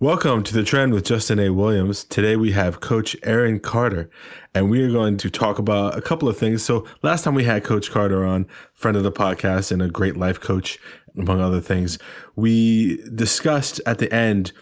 Welcome to the trend with Justin A. Williams. Today we have Coach Aaron Carter, and we are going to talk about a couple of things. So, last time we had Coach Carter on, friend of the podcast and a great life coach, among other things, we discussed at the end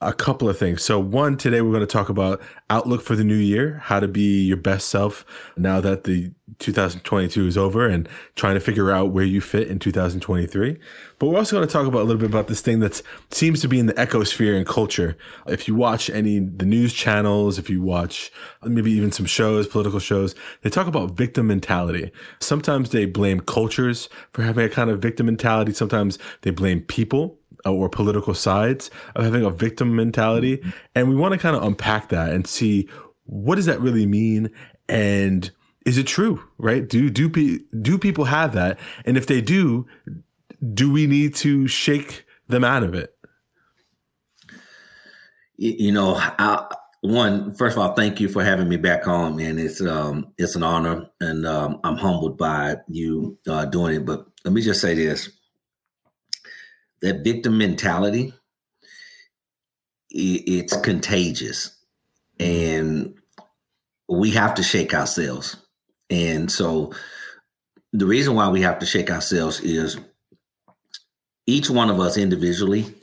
a couple of things. So, one, today we're going to talk about outlook for the new year, how to be your best self now that the 2022 is over and trying to figure out where you fit in 2023. But we're also going to talk about a little bit about this thing that seems to be in the ecosphere and culture. If you watch any the news channels, if you watch maybe even some shows, political shows, they talk about victim mentality. Sometimes they blame cultures for having a kind of victim mentality. Sometimes they blame people or political sides of having a victim mentality. Mm-hmm. And we want to kind of unpack that and see what does that really mean and is it true, right? Do do pe- do people have that? And if they do, do we need to shake them out of it? You know, I, one first of all, thank you for having me back on, man. It's um it's an honor, and um, I'm humbled by you uh, doing it. But let me just say this: that victim mentality it's contagious. And we have to shake ourselves. And so the reason why we have to shake ourselves is each one of us individually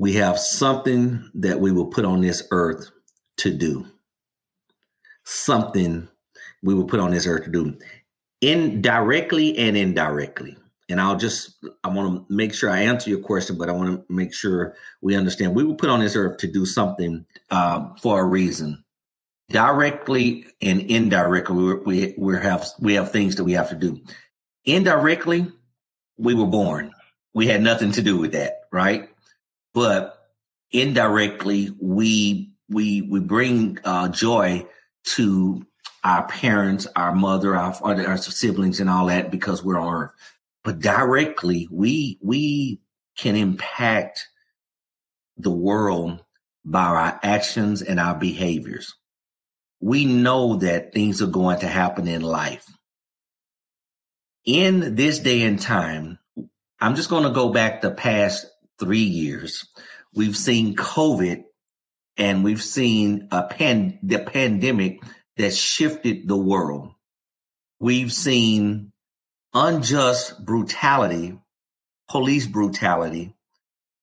we have something that we will put on this earth to do. Something we will put on this earth to do indirectly and indirectly and I'll just I want to make sure I answer your question, but I want to make sure we understand. We were put on this earth to do something uh, for a reason, directly and indirectly. We we we have we have things that we have to do. Indirectly, we were born. We had nothing to do with that, right? But indirectly, we we we bring uh, joy to our parents, our mother, our, our siblings, and all that because we're on earth but directly we we can impact the world by our actions and our behaviors. We know that things are going to happen in life. In this day and time, I'm just going to go back the past three years. We've seen COVID and we've seen a pan, the pandemic that shifted the world. We've seen unjust brutality, police brutality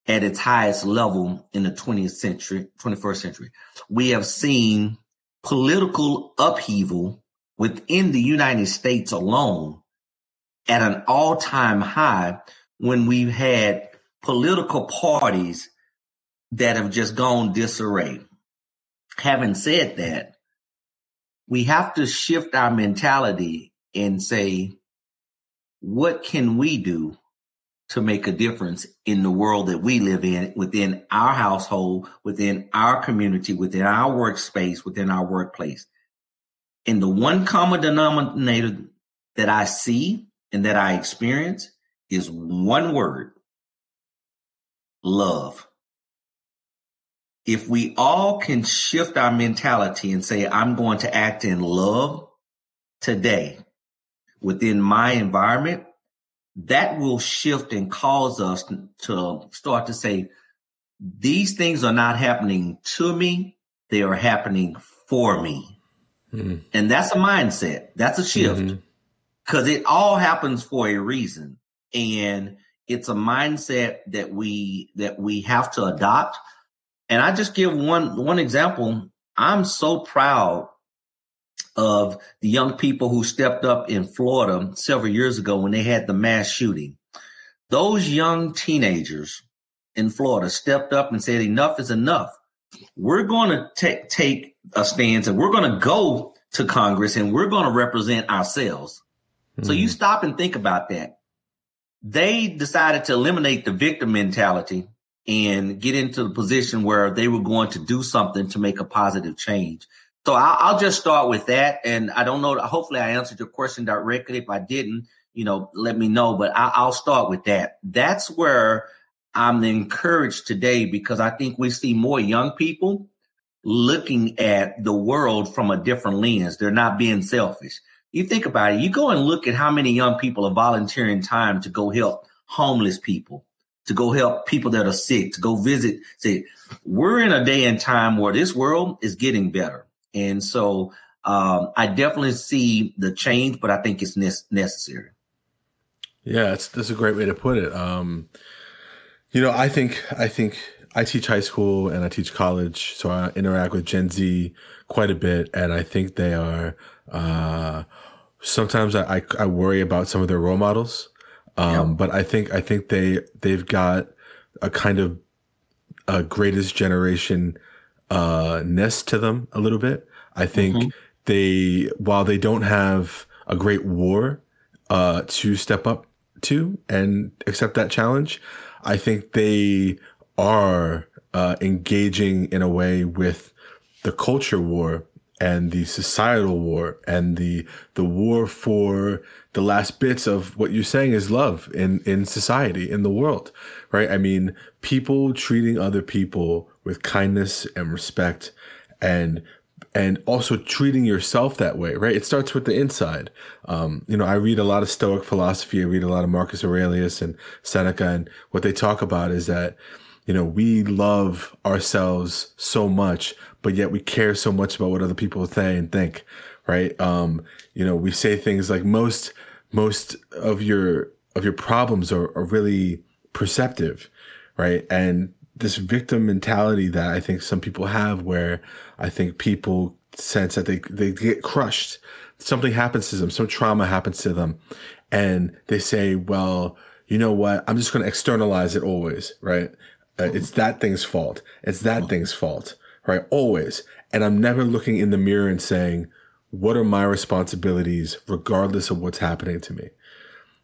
at its highest level in the 20th century, 21st century. We have seen political upheaval within the United States alone at an all time high when we've had political parties that have just gone disarray. Having said that, we have to shift our mentality and say, what can we do to make a difference in the world that we live in within our household, within our community, within our workspace, within our workplace? And the one common denominator that I see and that I experience is one word love. If we all can shift our mentality and say, I'm going to act in love today, within my environment, that will shift and cause us to start to say, these things are not happening to me, they are happening for me. Mm-hmm. And that's a mindset, that's a shift because mm-hmm. it all happens for a reason. And it's a mindset that we that we have to adopt. And I just give one one example. I'm so proud of the young people who stepped up in Florida several years ago when they had the mass shooting. Those young teenagers in Florida stepped up and said, enough is enough. We're going to take, take a stance and we're going to go to Congress and we're going to represent ourselves. Mm-hmm. So you hmm. stop and think about that. They decided to eliminate the victim mentality and get into the position where they were going to do something to make a positive change. So I'll, I'll, just start with that. And I don't know, hopefully I answered your question directly. If I didn't, you know, let me know, but I, I'll start with that. That's where I'm encouraged today because I think we see more young people looking at the world from a different lens. They're not being selfish. You think about it, you go and look at how many young people are volunteering time to go help homeless people, to go help people that are sick, to go visit. Say, we're in a day and time where this world is getting better. And so um, I definitely see the change, but I think it's ne- necessary. Yeah, that's, that's a great way to put it. Um, you know, I think, I think I teach high school and I teach college, so I interact with Gen Z quite a bit, and I think they are. Uh, sometimes I, I, I worry about some of their role models, um, but I think I think they they've got a kind of a greatest generation uh, ness to them a little bit. I think mm-hmm. they while they don't have a great war uh, to step up to and accept that challenge, I think they are uh, engaging in a way with the culture war and the societal war and the the war for the last bits of what you're saying is love in in society in the world right i mean people treating other people with kindness and respect and and also treating yourself that way right it starts with the inside um, you know i read a lot of stoic philosophy i read a lot of marcus aurelius and seneca and what they talk about is that you know, we love ourselves so much, but yet we care so much about what other people say and think, right? Um, you know, we say things like most, most of your, of your problems are, are really perceptive, right? And this victim mentality that I think some people have where I think people sense that they, they get crushed. Something happens to them, some trauma happens to them. And they say, well, you know what? I'm just going to externalize it always, right? Uh, it's that thing's fault. It's that thing's fault, right? Always. And I'm never looking in the mirror and saying, what are my responsibilities regardless of what's happening to me?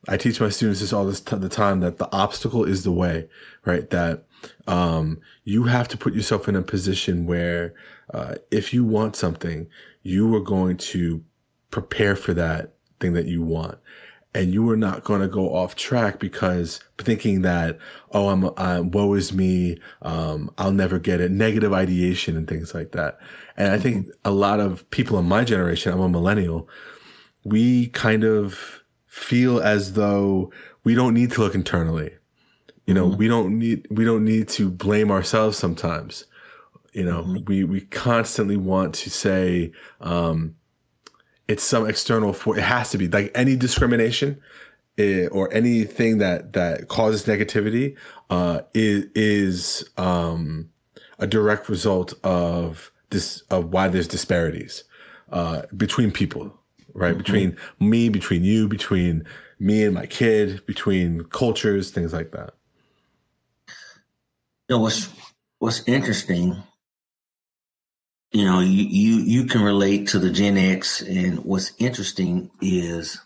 I teach my students this all this t- the time that the obstacle is the way, right? That um, you have to put yourself in a position where uh, if you want something, you are going to prepare for that thing that you want. And you are not going to go off track because thinking that oh i'm uh, woe is me um, i'll never get it negative ideation and things like that. And i think a lot of people in my generation i'm a millennial we kind of feel as though we don't need to look internally you know mm-hmm. we don't need we don't need to blame ourselves sometimes you know mm-hmm. we we constantly want to say um, it's some external for it has to be like any discrimination eh, or anything that that causes negativity uh, is is um, a direct result of this of why there's disparities uh, between people right mm-hmm. between me between you between me and my kid between cultures things like that you know what's what's interesting you know, you, you, you can relate to the Gen X. And what's interesting is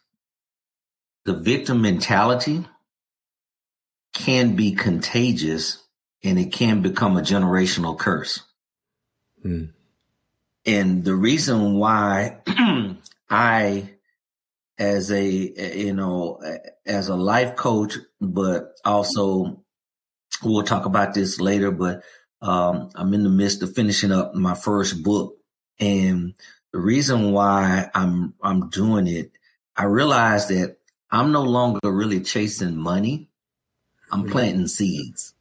the victim mentality can be contagious and it can become a generational curse. Hmm. And the reason why I, as a, you know, as a life coach, but also we'll talk about this later, but um, I'm in the midst of finishing up my first book. And the reason why I'm, I'm doing it, I realized that I'm no longer really chasing money. I'm planting seeds.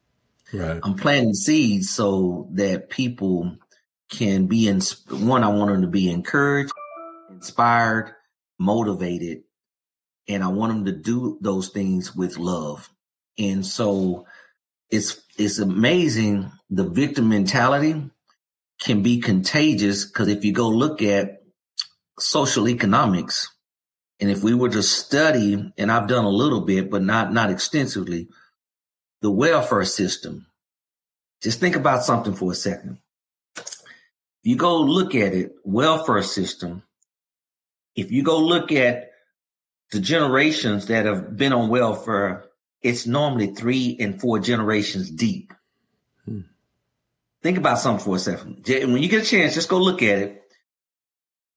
Right. I'm planting seeds so that people can be in one. I want them to be encouraged, inspired, motivated, and I want them to do those things with love. And so it's it's amazing the victim mentality can be contagious because if you go look at social economics and if we were to study and I've done a little bit but not not extensively the welfare system just think about something for a second. If you go look at it welfare system if you go look at the generations that have been on welfare it's normally three and four generations deep. Hmm. Think about something for a second. When you get a chance, just go look at it.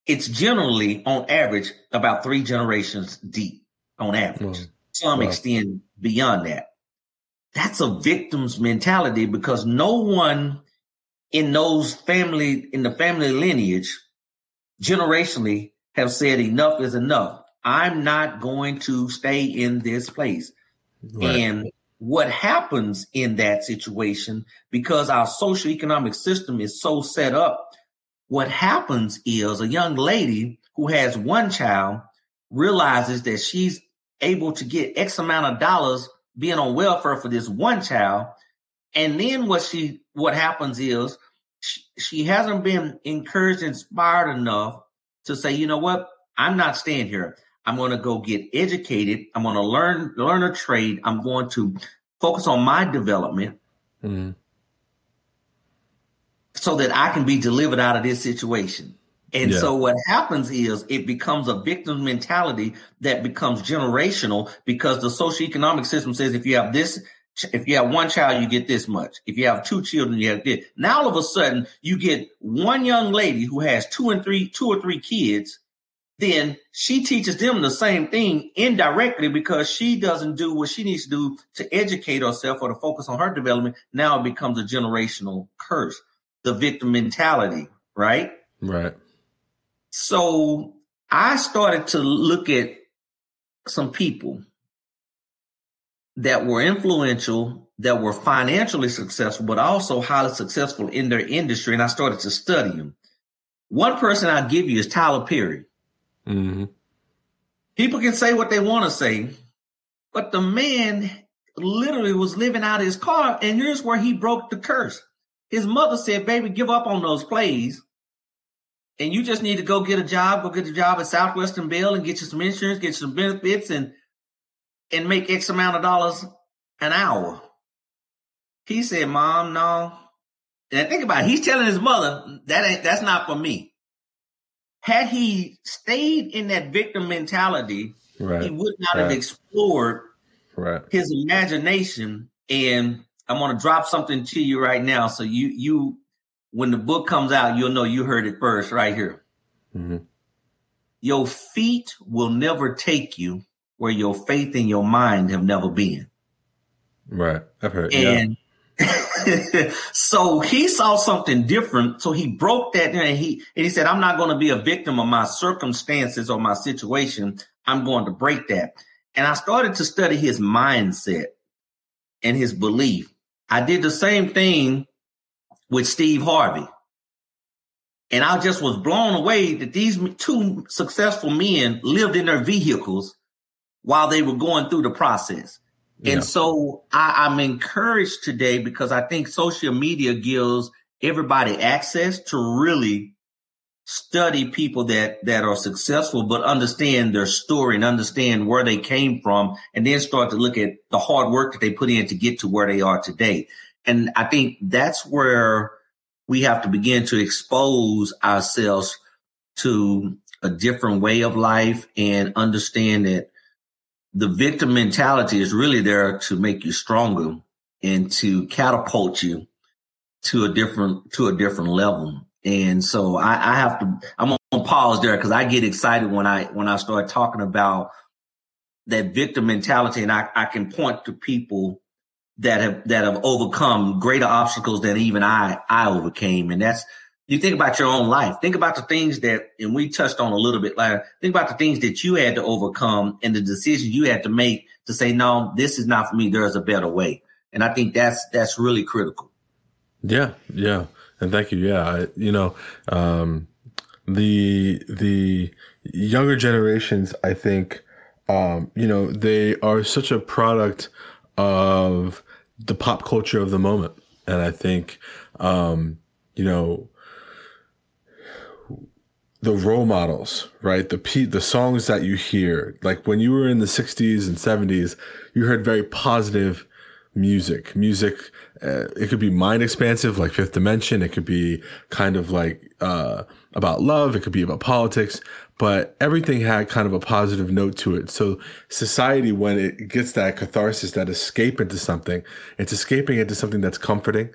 It's generally, on average, about three generations deep on average. Hmm. Some wow. extend beyond that. That's a victim's mentality because no one in those family, in the family lineage, generationally have said enough is enough. I'm not going to stay in this place. Right. And what happens in that situation, because our socioeconomic system is so set up, what happens is a young lady who has one child realizes that she's able to get X amount of dollars being on welfare for this one child. And then what she, what happens is she hasn't been encouraged, inspired enough to say, you know what? I'm not staying here. I'm going to go get educated. I'm going to learn learn a trade. I'm going to focus on my development mm-hmm. so that I can be delivered out of this situation. And yeah. so what happens is it becomes a victim mentality that becomes generational because the socioeconomic system says if you have this if you have one child, you get this much. If you have two children, you have this. Now all of a sudden you get one young lady who has two and three, two or three kids then she teaches them the same thing indirectly because she doesn't do what she needs to do to educate herself or to focus on her development. Now it becomes a generational curse, the victim mentality, right? Right. So I started to look at some people that were influential, that were financially successful, but also highly successful in their industry. And I started to study them. One person I'll give you is Tyler Perry. Mm-hmm. People can say what they want to say, but the man literally was living out of his car, and here's where he broke the curse. His mother said, "Baby, give up on those plays, and you just need to go get a job. Go get a job at Southwestern Bell and get you some insurance, get you some benefits, and and make X amount of dollars an hour." He said, "Mom, no." And think about it. He's telling his mother that ain't that's not for me had he stayed in that victim mentality, right. he would not right. have explored right. his imagination. And I'm going to drop something to you right now. So you, you, when the book comes out, you'll know you heard it first right here. Mm-hmm. Your feet will never take you where your faith and your mind have never been. Right. I've heard. And so he saw something different. So he broke that and he and he said, I'm not going to be a victim of my circumstances or my situation. I'm going to break that. And I started to study his mindset and his belief. I did the same thing with Steve Harvey. And I just was blown away that these two successful men lived in their vehicles while they were going through the process. And so I, I'm encouraged today because I think social media gives everybody access to really study people that that are successful but understand their story and understand where they came from and then start to look at the hard work that they put in to get to where they are today. And i think that's where we have to begin to expose ourselves to a different way of life and understand that the victim mentality is really there to make you stronger and to catapult you to a different to a different level. And so I, I have to I'm gonna pause there because I get excited when I when I start talking about that victim mentality and I, I can point to people that have that have overcome greater obstacles than even I I overcame. And that's you think about your own life. Think about the things that, and we touched on a little bit later. Think about the things that you had to overcome and the decisions you had to make to say, no, this is not for me. There's a better way. And I think that's, that's really critical. Yeah. Yeah. And thank you. Yeah. I, you know, um, the, the younger generations, I think, um, you know, they are such a product of the pop culture of the moment. And I think, um, you know, the role models, right? The p the songs that you hear, like when you were in the 60s and 70s, you heard very positive music. Music, uh, it could be mind expansive, like Fifth Dimension. It could be kind of like uh, about love. It could be about politics, but everything had kind of a positive note to it. So society, when it gets that catharsis, that escape into something, it's escaping into something that's comforting,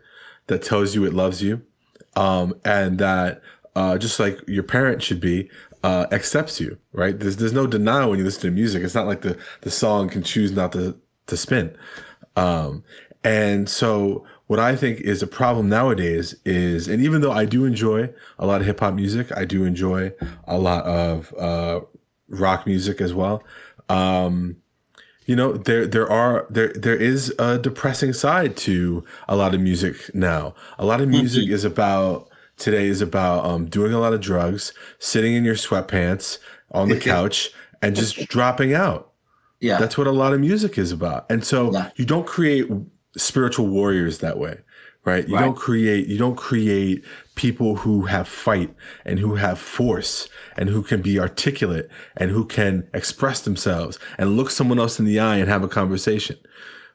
that tells you it loves you, um, and that uh, just like your parent should be, uh, accepts you, right? There's there's no denial when you listen to music. It's not like the the song can choose not to to spin. Um, and so what I think is a problem nowadays is, and even though I do enjoy a lot of hip hop music, I do enjoy a lot of uh, rock music as well. Um, you know there there are there there is a depressing side to a lot of music now a lot of music mm-hmm. is about today is about um, doing a lot of drugs sitting in your sweatpants on the couch and just dropping out. Yeah. That's what a lot of music is about. And so yeah. you don't create spiritual warriors that way right? You right. don't create you don't create people who have fight and who have force and who can be articulate and who can express themselves and look someone else in the eye and have a conversation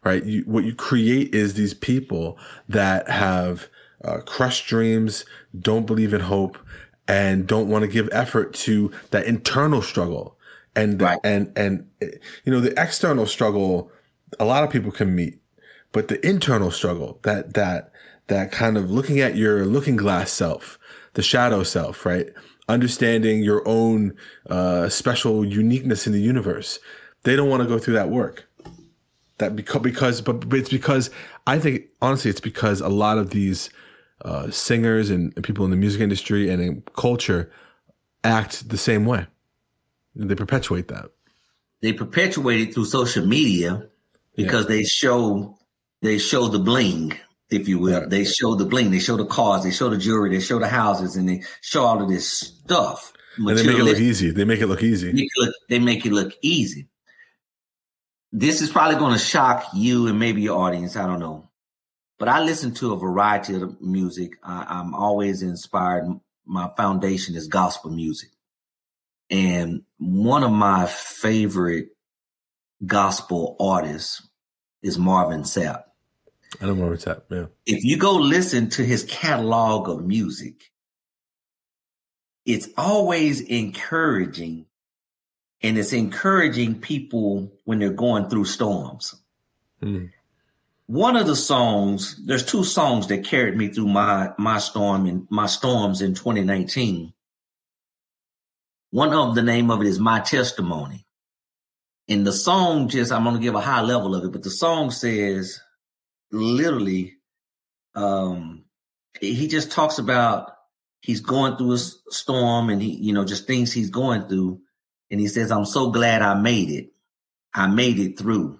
right? You, what you create is these people that have uh, crushed dreams don't believe in hope and don't want to give effort to that internal struggle and right. and and you know the external struggle a lot of people can meet but the internal struggle that that that kind of looking at your looking glass self, the shadow self, right? Understanding your own uh, special uniqueness in the universe. They don't want to go through that work. That because because but it's because I think honestly it's because a lot of these uh, singers and, and people in the music industry and in culture act the same way. They perpetuate that. They perpetuate it through social media because yeah. they show they show the bling if you will. They show the bling, they show the cars, they show the jewelry, they show the houses, and they show all of this stuff. And they make it look easy. They make it look easy. Make look, they make it look easy. This is probably going to shock you and maybe your audience. I don't know. But I listen to a variety of music. I, I'm always inspired. My foundation is gospel music. And one of my favorite gospel artists is Marvin Sapp. I don't it's at. Yeah. If you go listen to his catalog of music, it's always encouraging and it's encouraging people when they're going through storms. Mm. One of the songs, there's two songs that carried me through my my storm and my storms in 2019. One of the name of it is My Testimony. And the song just I'm gonna give a high level of it, but the song says, literally, um, he just talks about he's going through a storm and he, you know, just things he's going through. And he says, I'm so glad I made it. I made it through.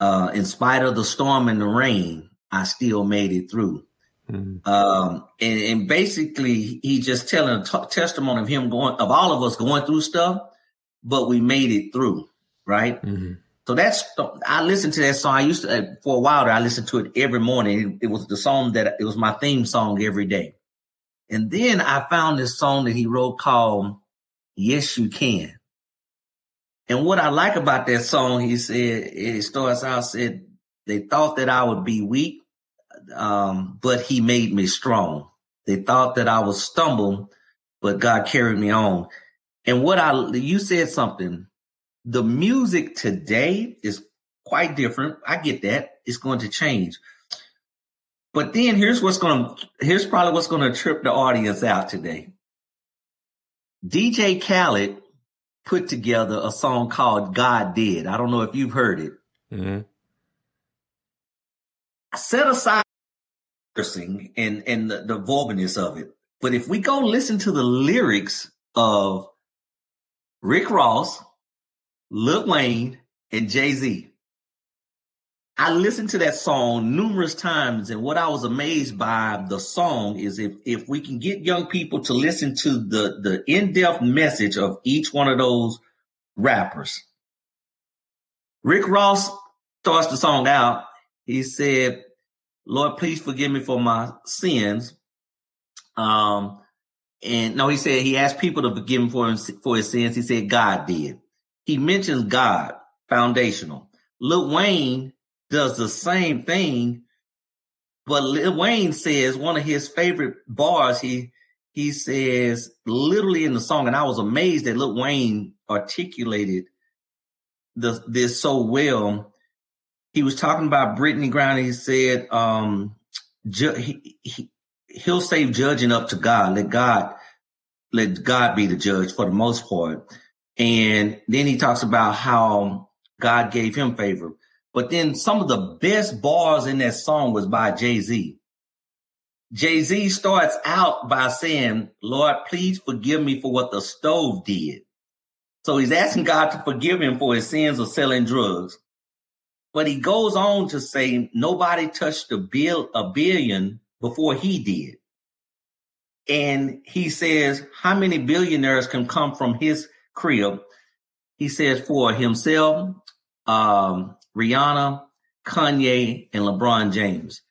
Uh, in spite of the storm and the rain, I still made it through. Mm-hmm. Um, and, and, basically he's just telling a t- testimony of him going, of all of us going through stuff, but we made it through. Right. Mm-hmm. So that's I listened to that song. I used to uh, for a while there. I listened to it every morning. It, it, was the song that it was my theme song every day. And then I found this song that he wrote called "Yes You Can." And what I like about that song, he said it starts out said they thought that I would be weak, um, but he made me strong. They thought that I would stumble, but God carried me on. And what I you said something the music today is quite different. I get that. It's going to change. But then here's what's going to, here's probably what's going to trip the audience out today. DJ Khaled put together a song called God Did. I don't know if you've heard it. Mm-hmm. Set aside cursing and, and the, the vulgarness of it. But if we go listen to the lyrics of Rick Ross, Lil Wayne, and Jay Z. I listened to that song numerous times, and what I was amazed by the song is if if we can get young people to listen to the the in depth message of each one of those rappers. Rick Ross starts the song out. He said, "Lord, please forgive me for my sins." Um, and no, he said he asked people to forgive him for him, for his sins. He said God did. He mentions God, foundational. Lil Wayne does the same thing, but Lil Wayne says one of his favorite bars. He he says literally in the song, and I was amazed that Lil Wayne articulated the, this so well. He was talking about Brittney Griner. He said, um, ju- he, he, he'll save judging up to God. Let God, let God be the judge for the most part. And then he talks about how God gave him favor. But then some of the best bars in that song was by Jay Z. Jay Z starts out by saying, Lord, please forgive me for what the stove did. So he's asking God to forgive him for his sins of selling drugs. But he goes on to say nobody touched a bill a billion before he did. And he says, how many billionaires can come from his crib? He says for himself, um, Rihanna, Kanye, and LeBron James.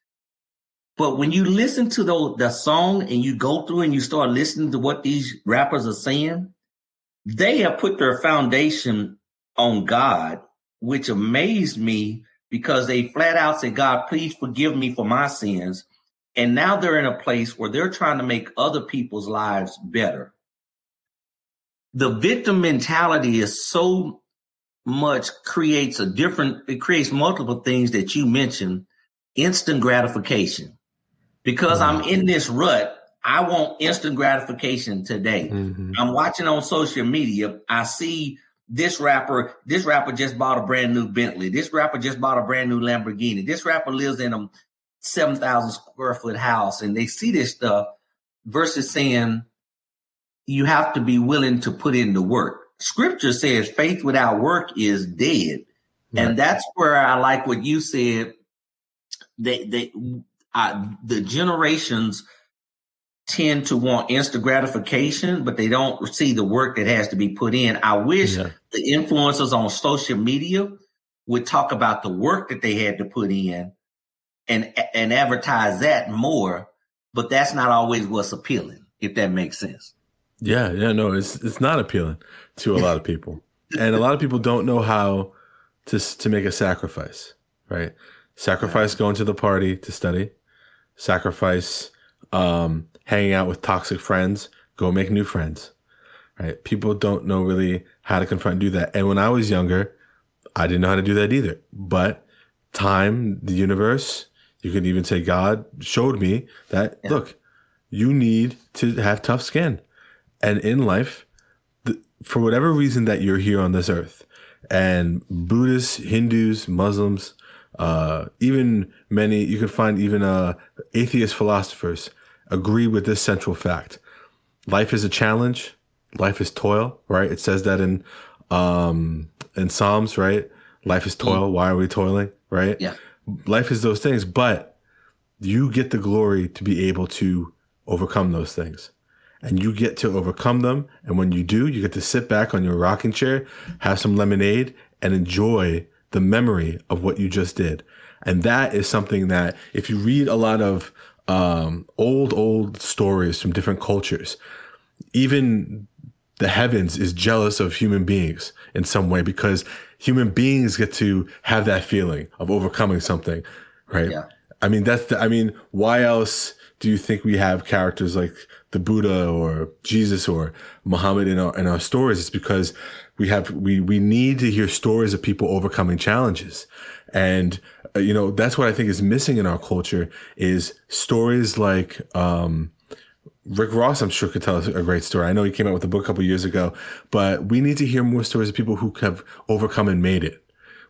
But when you listen to the, the song and you go through and you start listening to what these rappers are saying, they have put their foundation on God, which amazed me because they flat out said, God, please forgive me for my sins. And now they're in a place where they're trying to make other people's lives better. The victim mentality is so much creates a different, it creates multiple things that you mentioned. Instant gratification. Because mm-hmm. I'm in this rut, I want instant gratification today. Mm-hmm. I'm watching on social media. I see this rapper, this rapper just bought a brand new Bentley. This rapper just bought a brand new Lamborghini. This rapper lives in a 7,000 square foot house and they see this stuff versus saying you have to be willing to put in the work. Scripture says faith without work is dead. Right. And that's where I like what you said. They, they, uh, the generations tend to want instant gratification, but they don't see the work that has to be put in. I wish yeah. the influencers on social media would talk about the work that they had to put in and and advertise that more, but that's not always what's appealing, if that makes sense. Yeah, yeah, no, it's it's not appealing to a lot of people. and a lot of people don't know how to to make a sacrifice, right? Sacrifice going to the party to study, sacrifice um, hanging out with toxic friends, go make new friends. Right? People don't know really how to confront and do that. And when I was younger, I didn't know how to do that either. But time, the universe, you can even say God showed me that yeah. look, you need to have tough skin. And in life, the, for whatever reason that you're here on this earth, and Buddhists, Hindus, Muslims, uh, even many, you can find even uh, atheist philosophers agree with this central fact. Life is a challenge. Life is toil, right? It says that in, um, in Psalms, right? Life is toil. Why are we toiling? Right? Yeah. Life is those things, but you get the glory to be able to overcome those things and you get to overcome them. And when you do, you get to sit back on your rocking chair, have some lemonade and enjoy the memory of what you just did. And that is something that if you read a lot of um, old, old stories from different cultures. Even the heavens is jealous of human beings in some way because human beings get to have that feeling of overcoming something, right? Yeah. I mean, that's the, I mean, why else do you think we have characters like the Buddha or Jesus or Muhammad in our, in our stories? It's because we have, we, we need to hear stories of people overcoming challenges. And uh, you know, that's what I think is missing in our culture is stories like, um, Rick Ross, I'm sure could tell us a great story. I know he came out with a book a couple years ago, but we need to hear more stories of people who have overcome and made it.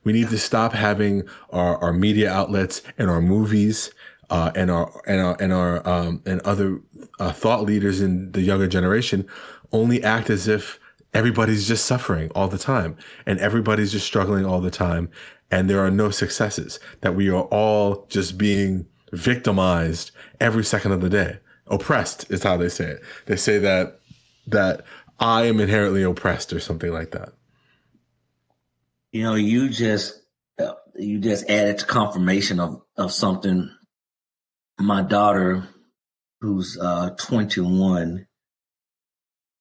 We need to stop having our, our media outlets and our movies, uh, and our, and our, and our, um, and other uh, thought leaders in the younger generation only act as if everybody's just suffering all the time and everybody's just struggling all the time and there are no successes, that we are all just being victimized every second of the day. Oppressed is how they say it. They say that that I am inherently oppressed or something like that. You know, you just uh, you just added to confirmation of of something. My daughter, who's uh, 21,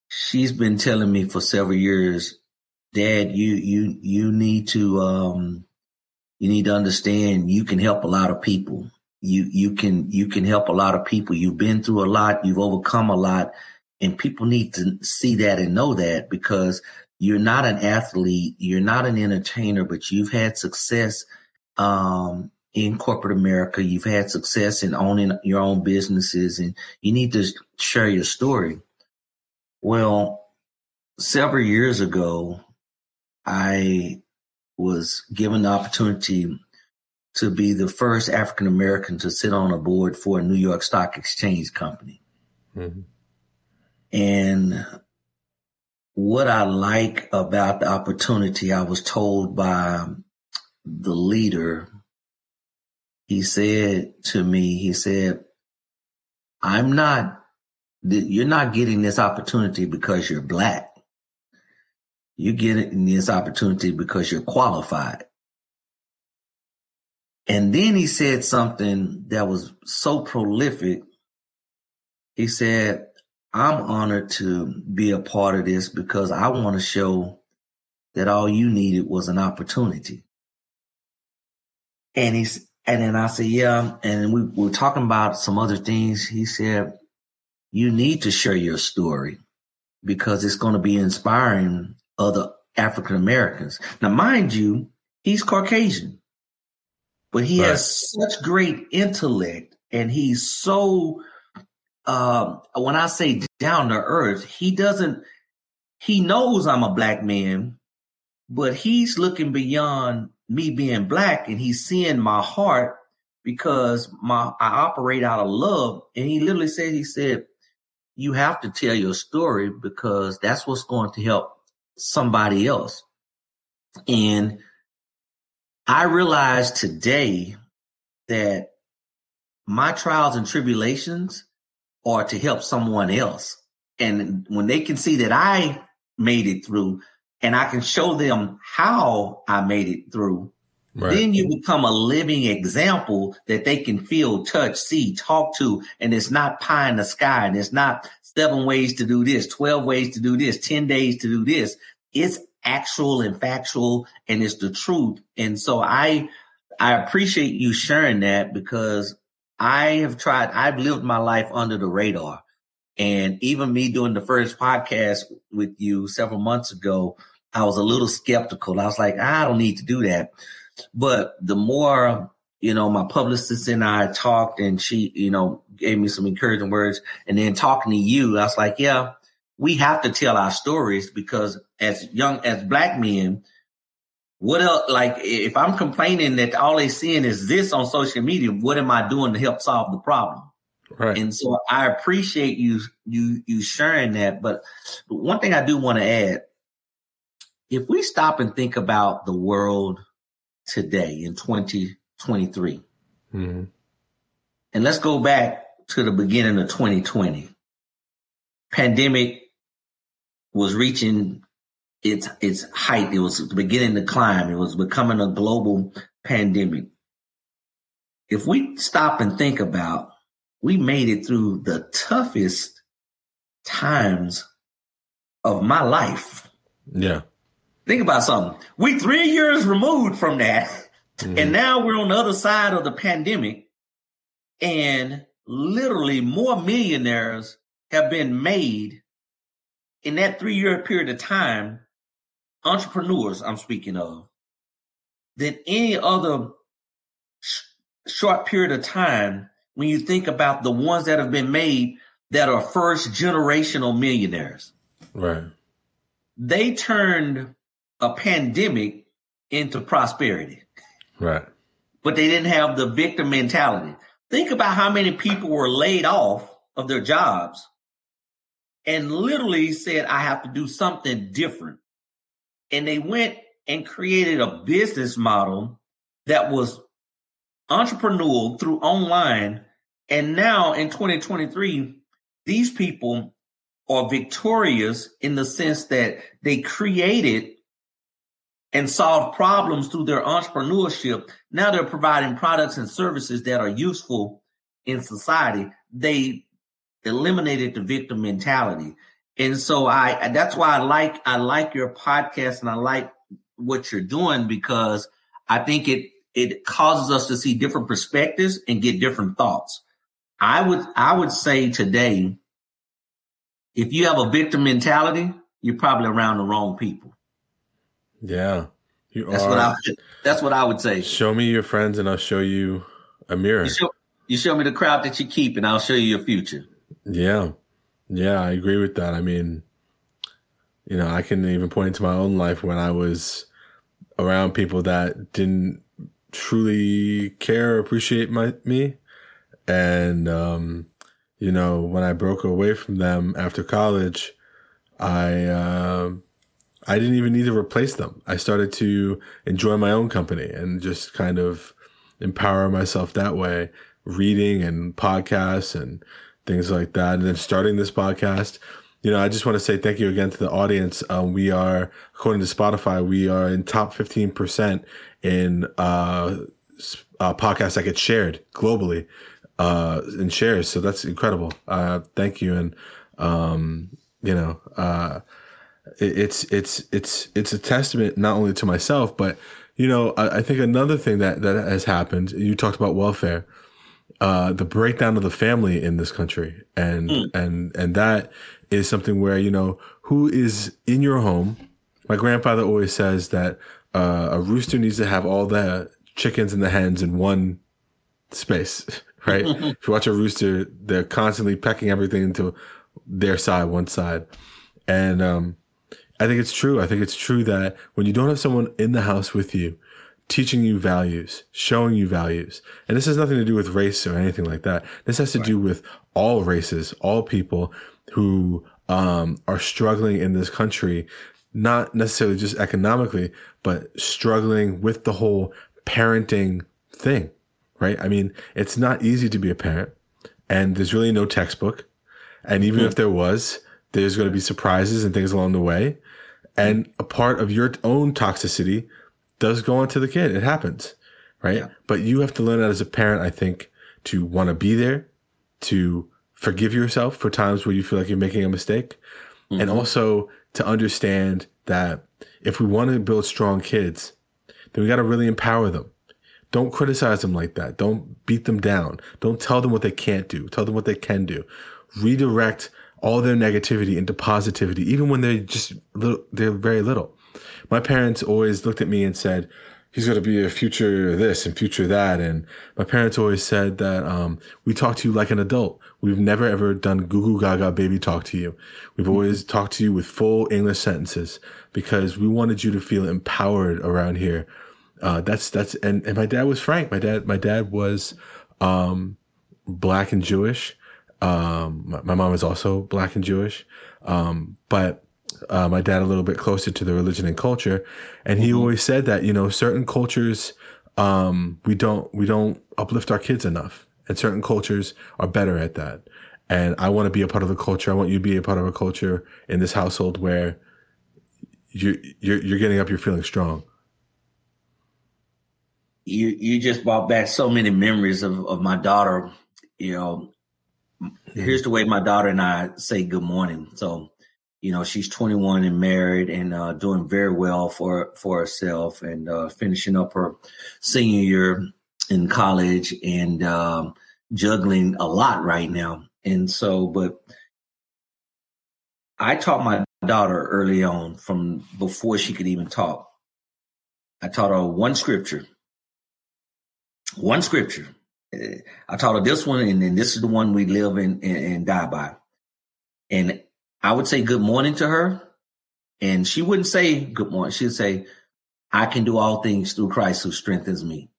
she's been telling me for several years, Dad, you you you need to um, you need to understand you can help a lot of people. You you can you can help a lot of people. You've been through a lot, you've overcome a lot, and people need to see that and know that because you're not an athlete, you're not an entertainer, but you've had success um, in corporate America. You've had success in owning your own businesses, and you need to share your story. Well, several years ago, I was given the opportunity to be the first African American to sit on a board for a New York Stock Exchange company. Mm-hmm. And what I like about the opportunity, I was told by the leader, he said to me, he said, I'm not, you're not getting this opportunity because you're black. You're getting this opportunity because you're qualified. And then he said something that was so prolific. He said, I'm honored to be a part of this because I want to show that all you needed was an opportunity. And he's, and then I said, yeah. And we, we were talking about some other things. He said, you need to share your story because it's going to be inspiring other African Americans. Now, mind you, he's Caucasian, but he right. has such great intellect and he's so, um, when I say down to earth, he doesn't, he knows I'm a black man, but he's looking beyond me being black and he's seeing my heart because my I operate out of love. And he literally said, he said, you have to tell your story because that's what's going to help somebody else. And I realized today that my trials and tribulations are to help someone else. And when they can see that I made it through, and I can show them how I made it through, right. then you become a living example that they can feel, touch, see, talk to. And it's not pie in the sky. And it's not seven ways to do this, 12 ways to do this, 10 days to do this. It's actual and factual and it's the truth. And so I, I appreciate you sharing that because I have tried, I've lived my life under the radar. And even me doing the first podcast with you several months ago, I was a little skeptical. I was like, I don't need to do that. But the more, you know, my publicist and I talked and she, you know, gave me some encouraging words and then talking to you, I was like, yeah, we have to tell our stories because as young, as black men, what else, like if I'm complaining that all they seeing is this on social media, what am I doing to help solve the problem? Right. And so I appreciate you, you, you sharing that. But one thing I do want to add, if we stop and think about the world today in 2023, mm-hmm. and let's go back to the beginning of 2020, pandemic was reaching its its height. It was beginning to climb. It was becoming a global pandemic. If we stop and think about, we made it through the toughest times of my life. Yeah. Think about something. We three years removed from that. Mm-hmm. And now we're on the other side of the pandemic. And literally more millionaires have been made in that three year period of time. Entrepreneurs, I'm speaking of, than any other sh- short period of time when you think about the ones that have been made that are first generational millionaires. Right. They turned a pandemic into prosperity. Right. But they didn't have the victim mentality. Think about how many people were laid off of their jobs and literally said, I have to do something different. And they went and created a business model that was entrepreneurial through online. And now in 2023, these people are victorious in the sense that they created and solve problems through their entrepreneurship. Now they're providing products and services that are useful in society. They eliminated the victim mentality. And so I, that's why I like, I like your podcast and I like what you're doing because I think it, it causes us to see different perspectives and get different thoughts. I would, I would say today, if you have a victim mentality, you're probably around the wrong people. Yeah. You that's are. what I that's what I would say. Show me your friends and I'll show you a mirror. You show, you show me the crowd that you keep and I'll show you your future. Yeah. Yeah, I agree with that. I mean, you know, I can even point to my own life when I was around people that didn't truly care or appreciate my me. And um, you know, when I broke away from them after college, I uh, I didn't even need to replace them. I started to enjoy my own company and just kind of empower myself that way, reading and podcasts and things like that. And then starting this podcast, you know, I just want to say thank you again to the audience. Um, we are, according to Spotify, we are in top 15% in uh, uh, podcasts that get shared globally uh, in shares. So that's incredible. Uh, thank you. And, um, you know, uh, it's, it's, it's, it's a testament not only to myself, but, you know, I, I think another thing that, that has happened, you talked about welfare, uh, the breakdown of the family in this country. And, mm. and, and that is something where, you know, who is in your home. My grandfather always says that uh, a rooster needs to have all the chickens and the hens in one space, right? if you watch a rooster, they're constantly pecking everything into their side, one side. And um, I think it's true. I think it's true that when you don't have someone in the house with you, teaching you values, showing you values, and this has nothing to do with race or anything like that. This has to right. do with all races, all people who um, are struggling in this country, not necessarily just economically, but struggling with the whole parenting thing, right? I mean, it's not easy to be a parent, and there's really no textbook. And even mm-hmm. if there was, there's going to be surprises and things along the way. And a part of your own toxicity does go onto the kid. It happens, right? Yeah. But you have to learn that as a parent, I think, to want to be there, to forgive yourself for times where you feel like you're making a mistake, mm-hmm. and also to understand that if we want to build strong kids, then we got to really empower them. Don't criticize them like that. Don't beat them down. Don't tell them what they can't do. Tell them what they can do. Redirect all their negativity into positivity, even when they're just little, they're very little. My parents always looked at me and said, he's going to be a future this and future that. And my parents always said that um, we talk to you like an adult. We've never ever done goo goo gaga baby talk to you. We've mm-hmm. always talked to you with full English sentences because we wanted you to feel empowered around here. Uh, that's that's and, and my dad was frank. My dad my dad was um, black and Jewish. Um, my, my, mom is also black and Jewish, um, but uh, my dad a little bit closer to the religion and culture, and he mm-hmm. always said that you know certain cultures um, we don't we don't uplift our kids enough and certain cultures are better at that. And I want to be a part of the culture. I want you to be a part of a culture in this household where you you're you're getting up, you're feeling strong. You you just brought back so many memories of, of my daughter. You know. Here's the way my daughter and I say good morning. So, you know, she's 21 and married and uh, doing very well for for herself and uh, finishing up her senior year in college and um, juggling a lot right now. And so, but I taught my daughter early on from before she could even talk. I taught her one scripture. One scripture. I taught her this one, and then this is the one we live in and, and die by. And I would say good morning to her, and she wouldn't say good morning. She'd say, I can do all things through Christ who strengthens me.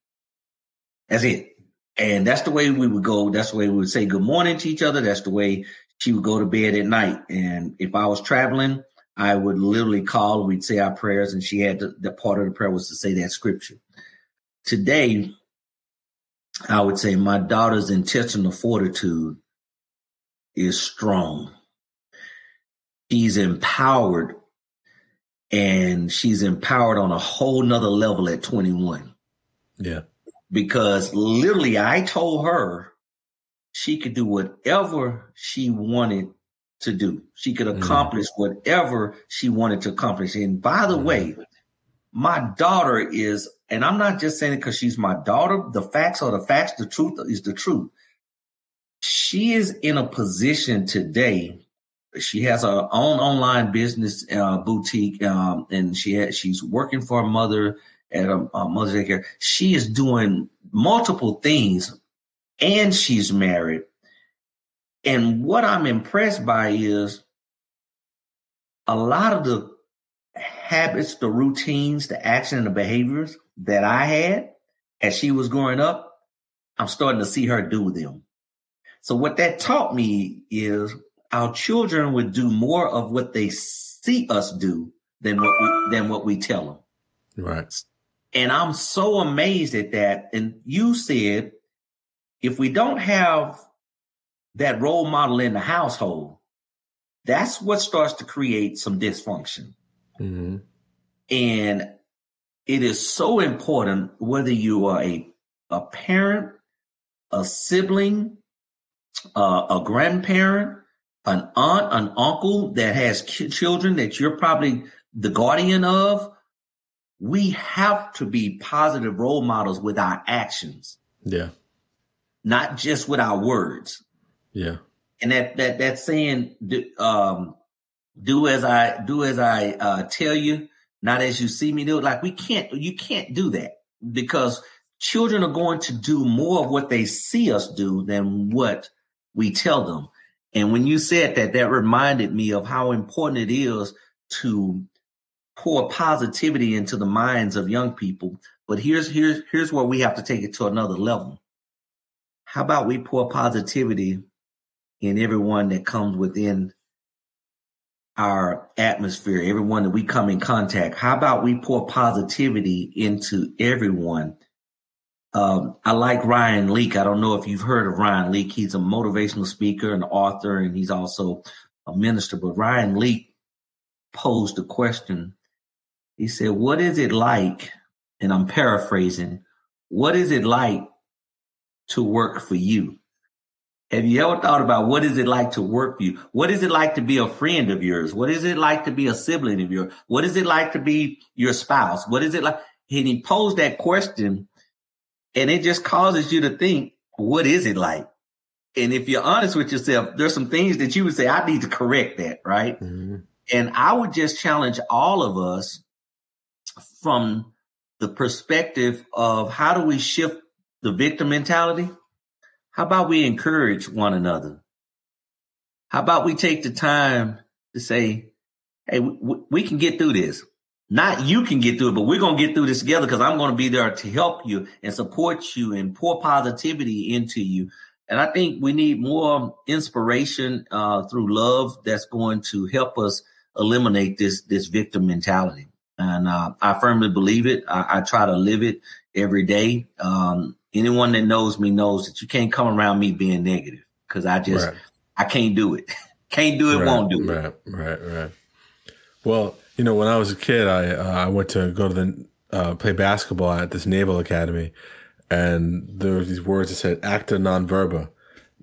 That's it. And that's the way we would go. That's the way we would say good morning to each other. That's the way she would go to bed at night. And if I was traveling, I would literally call, we'd say our prayers, and she had the part of the prayer was to say that scripture. Today, I would say my daughter's intentional fortitude is strong. She's empowered and she's empowered on a whole nother level at 21. Yeah because literally I told her she could do whatever she wanted to do. She could mm. accomplish mm. whatever she wanted to accomplish. And by the mm. way, my daughter is, and I'm not just saying it because she's my daughter. The facts are the facts. The truth is the truth. She is in a position today. She has her own online business uh, boutique, um, and she she's working for her mother at a, a mother's daycare. She is doing multiple things and she's married. And what I'm impressed by is a lot of the habits, the routines, the action, and the behaviors that I had as she was growing up, I'm starting to see her do them. So what that taught me is our children would do more of what they see us do than what we than what we tell them. Right. And I'm so amazed at that. And you said if we don't have that role model in the household, that's what starts to create some dysfunction. Mm-hmm. And it is so important whether you are a, a parent, a sibling, uh, a grandparent, an aunt, an uncle that has children that you're probably the guardian of. We have to be positive role models with our actions. Yeah. Not just with our words. Yeah. And that, that, that saying, um, do as I, do as I, uh, tell you, not as you see me do it. Like we can't, you can't do that because children are going to do more of what they see us do than what we tell them. And when you said that, that reminded me of how important it is to pour positivity into the minds of young people. But here's here's here's where we have to take it to another level. How about we pour positivity in everyone that comes within our atmosphere, everyone that we come in contact? How about we pour positivity into everyone um, I like Ryan Leak. I don't know if you've heard of Ryan Leak. He's a motivational speaker and author, and he's also a minister. But Ryan Leak posed a question. He said, What is it like? And I'm paraphrasing, what is it like to work for you? Have you ever thought about what is it like to work for you? What is it like to be a friend of yours? What is it like to be a sibling of yours? What is it like to be your spouse? What is it like? And he posed that question and it just causes you to think, what is it like? And if you're honest with yourself, there's some things that you would say, I need to correct that, right? Mm-hmm. And I would just challenge all of us from the perspective of how do we shift the victim mentality? How about we encourage one another? How about we take the time to say, hey, we, can get through this not you can get through it, but we're going to get through this together because I'm going to be there to help you and support you and pour positivity into you. And I think we need more inspiration uh, through love that's going to help us eliminate this this victim mentality. And uh, I firmly believe it. I, I, try to live it every day. Um, anyone that knows me knows that you can't come around me being negative because I just right. I can't do it. can't do it. Right, won't do it. Right. Right. Right. Well, you know, when I was a kid, I uh, I went to go to the uh, play basketball at this naval academy, and there were these words that said "acta non verba,"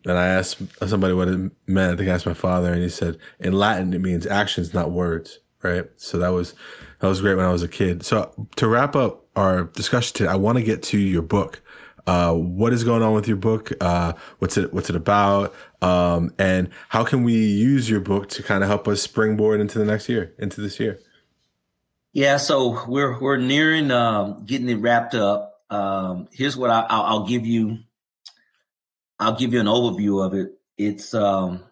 and I asked somebody what it meant. I think I asked my father, and he said in Latin it means actions, not words. Right. So that was that was great when I was a kid. So to wrap up our discussion today, I want to get to your book. Uh, what is going on with your book? Uh, what's it What's it about? Um, and how can we use your book to kind of help us springboard into the next year, into this year? Yeah, so we're we're nearing um, getting it wrapped up. Um, here's what I, will I'll give you. I'll give you an overview of it. It's um,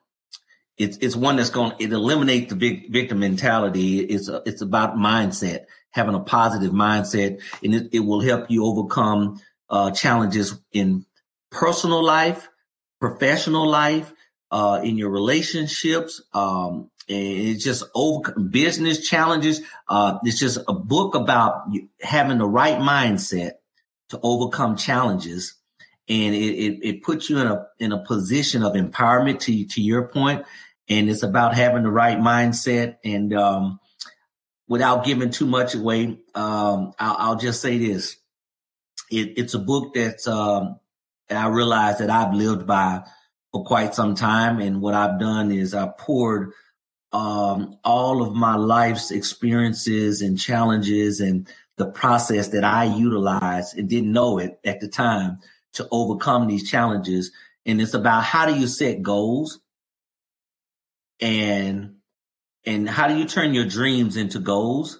it's it's one that's going to eliminate the vic- victim mentality. It's a, it's about mindset, having a positive mindset, and it, it will help you overcome uh, challenges in personal life, professional life, uh, in your relationships, um, it's just over business challenges. Uh, it's just a book about having the right mindset to overcome challenges. And it, it, it puts you in a, in a position of empowerment to, to your point. And it's about having the right mindset. And, um, without giving too much away, um, I'll, I'll, just say this. It, it's a book that's, um, I realize that I've lived by for quite some time. And what I've done is I've poured um, all of my life's experiences and challenges and the process that I utilized and didn't know it at the time to overcome these challenges. And it's about how do you set goals and and how do you turn your dreams into goals?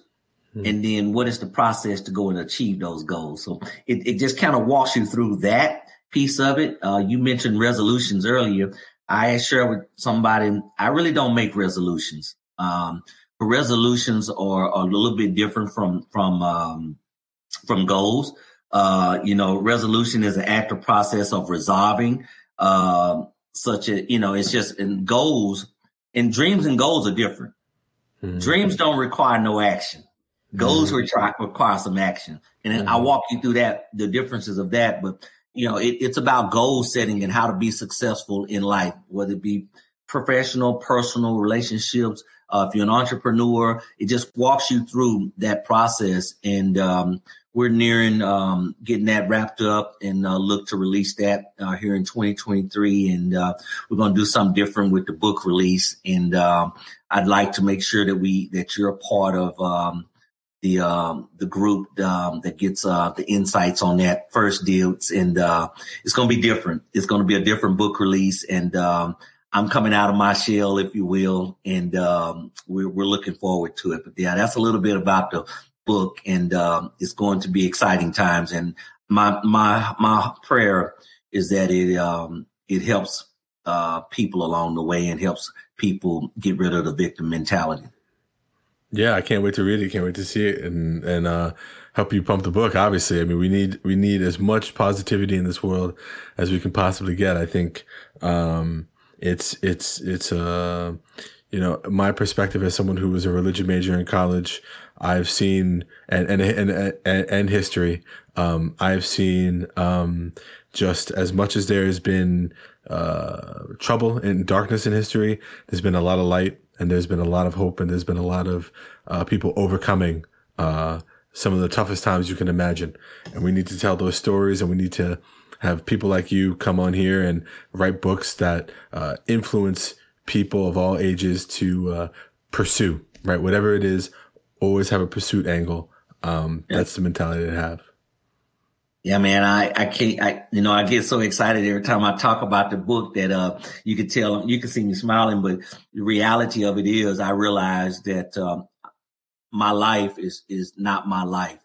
Mm-hmm. And then what is the process to go and achieve those goals? So it, it just kind of walks you through that piece of it. Uh, you mentioned resolutions earlier. I share with somebody, I really don't make resolutions. Um, resolutions are, are, a little bit different from, from, um, from goals. Uh, you know, resolution is an active process of resolving, uh, such a, you know, it's just in goals And dreams and goals are different. Mm-hmm. Dreams don't require no action. Goals mm-hmm. require, require some action. And mm-hmm. I'll walk you through that, the differences of that. But, you know, it, it's about goal setting and how to be successful in life, whether it be professional, personal relationships. Uh, if you're an entrepreneur, it just walks you through that process. And, um, we're nearing um, getting that wrapped up and uh, look to release that uh, here in 2023. And uh, we're going to do something different with the book release. And um, I'd like to make sure that we that you're a part of um, the um, the group um, that gets uh, the insights on that first deal. And uh, it's going to be different. It's going to be a different book release. And um, I'm coming out of my shell, if you will, and um we're, we're looking forward to it. But yeah, that's a little bit about the book, and um, it's going to be exciting times. And my my my prayer is that it um, it helps uh, people along the way and helps people get rid of the victim mentality. Yeah, I can't wait to read it. Can't wait to see it and and uh, help you pump the book. Obviously, I mean we need we need as much positivity in this world as we can possibly get. I think um, it's it's it's uh, you know my perspective as someone who was a religion major in college. I've seen and and and and, and history. Um, I've seen um, just as much as there has been uh, trouble and darkness in history. There's been a lot of light, and there's been a lot of hope, and there's been a lot of uh, people overcoming uh, some of the toughest times you can imagine. And we need to tell those stories, and we need to have people like you come on here and write books that uh, influence people of all ages to uh, pursue right whatever it is always have a pursuit angle. Um, yeah. That's the mentality to have. Yeah, man, I, I can't, I, you know, I get so excited every time I talk about the book that, uh, you can tell, you can see me smiling, but the reality of it is I realize that, um, my life is, is not my life.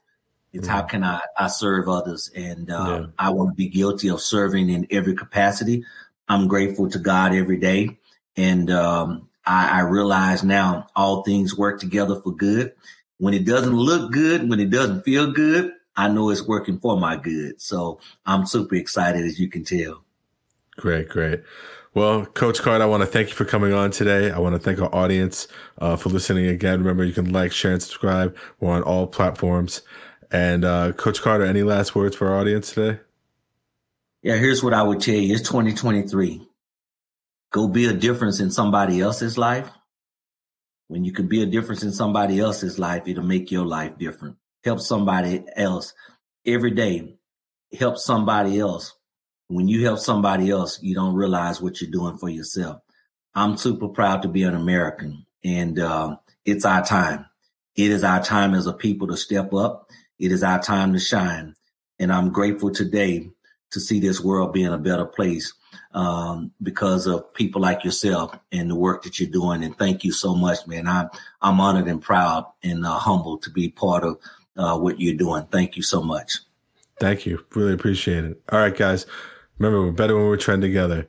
It's how can I, I serve others? And, uh, yeah. I want to be guilty of serving in every capacity. I'm grateful to God every day. And, um, I, I realize now all things work together for good. When it doesn't look good, when it doesn't feel good, I know it's working for my good. So I'm super excited, as you can tell. Great, great. Well, Coach Carter, I want to thank you for coming on today. I want to thank our audience uh, for listening again. Remember, you can like, share, and subscribe. We're on all platforms. And uh, Coach Carter, any last words for our audience today? Yeah, here's what I would tell you. It's 2023 go be a difference in somebody else's life, when you can be a difference in somebody else's life, it'll make your life different. Help somebody else every day. Help somebody else. When you help somebody else, you don't realize what you're doing for yourself. I'm super proud to be an American and uh, it's our time. It is our time as a people to step up. It is our time to shine. And I'm grateful today to see this world being a better place um, because of people like yourself and the work that you're doing. And thank you so much, man. I'm I'm honored and proud and uh, humbled to be part of uh, what you're doing. Thank you so much. Thank you. Really appreciate it. All right, guys. Remember, we're better when we're trending together.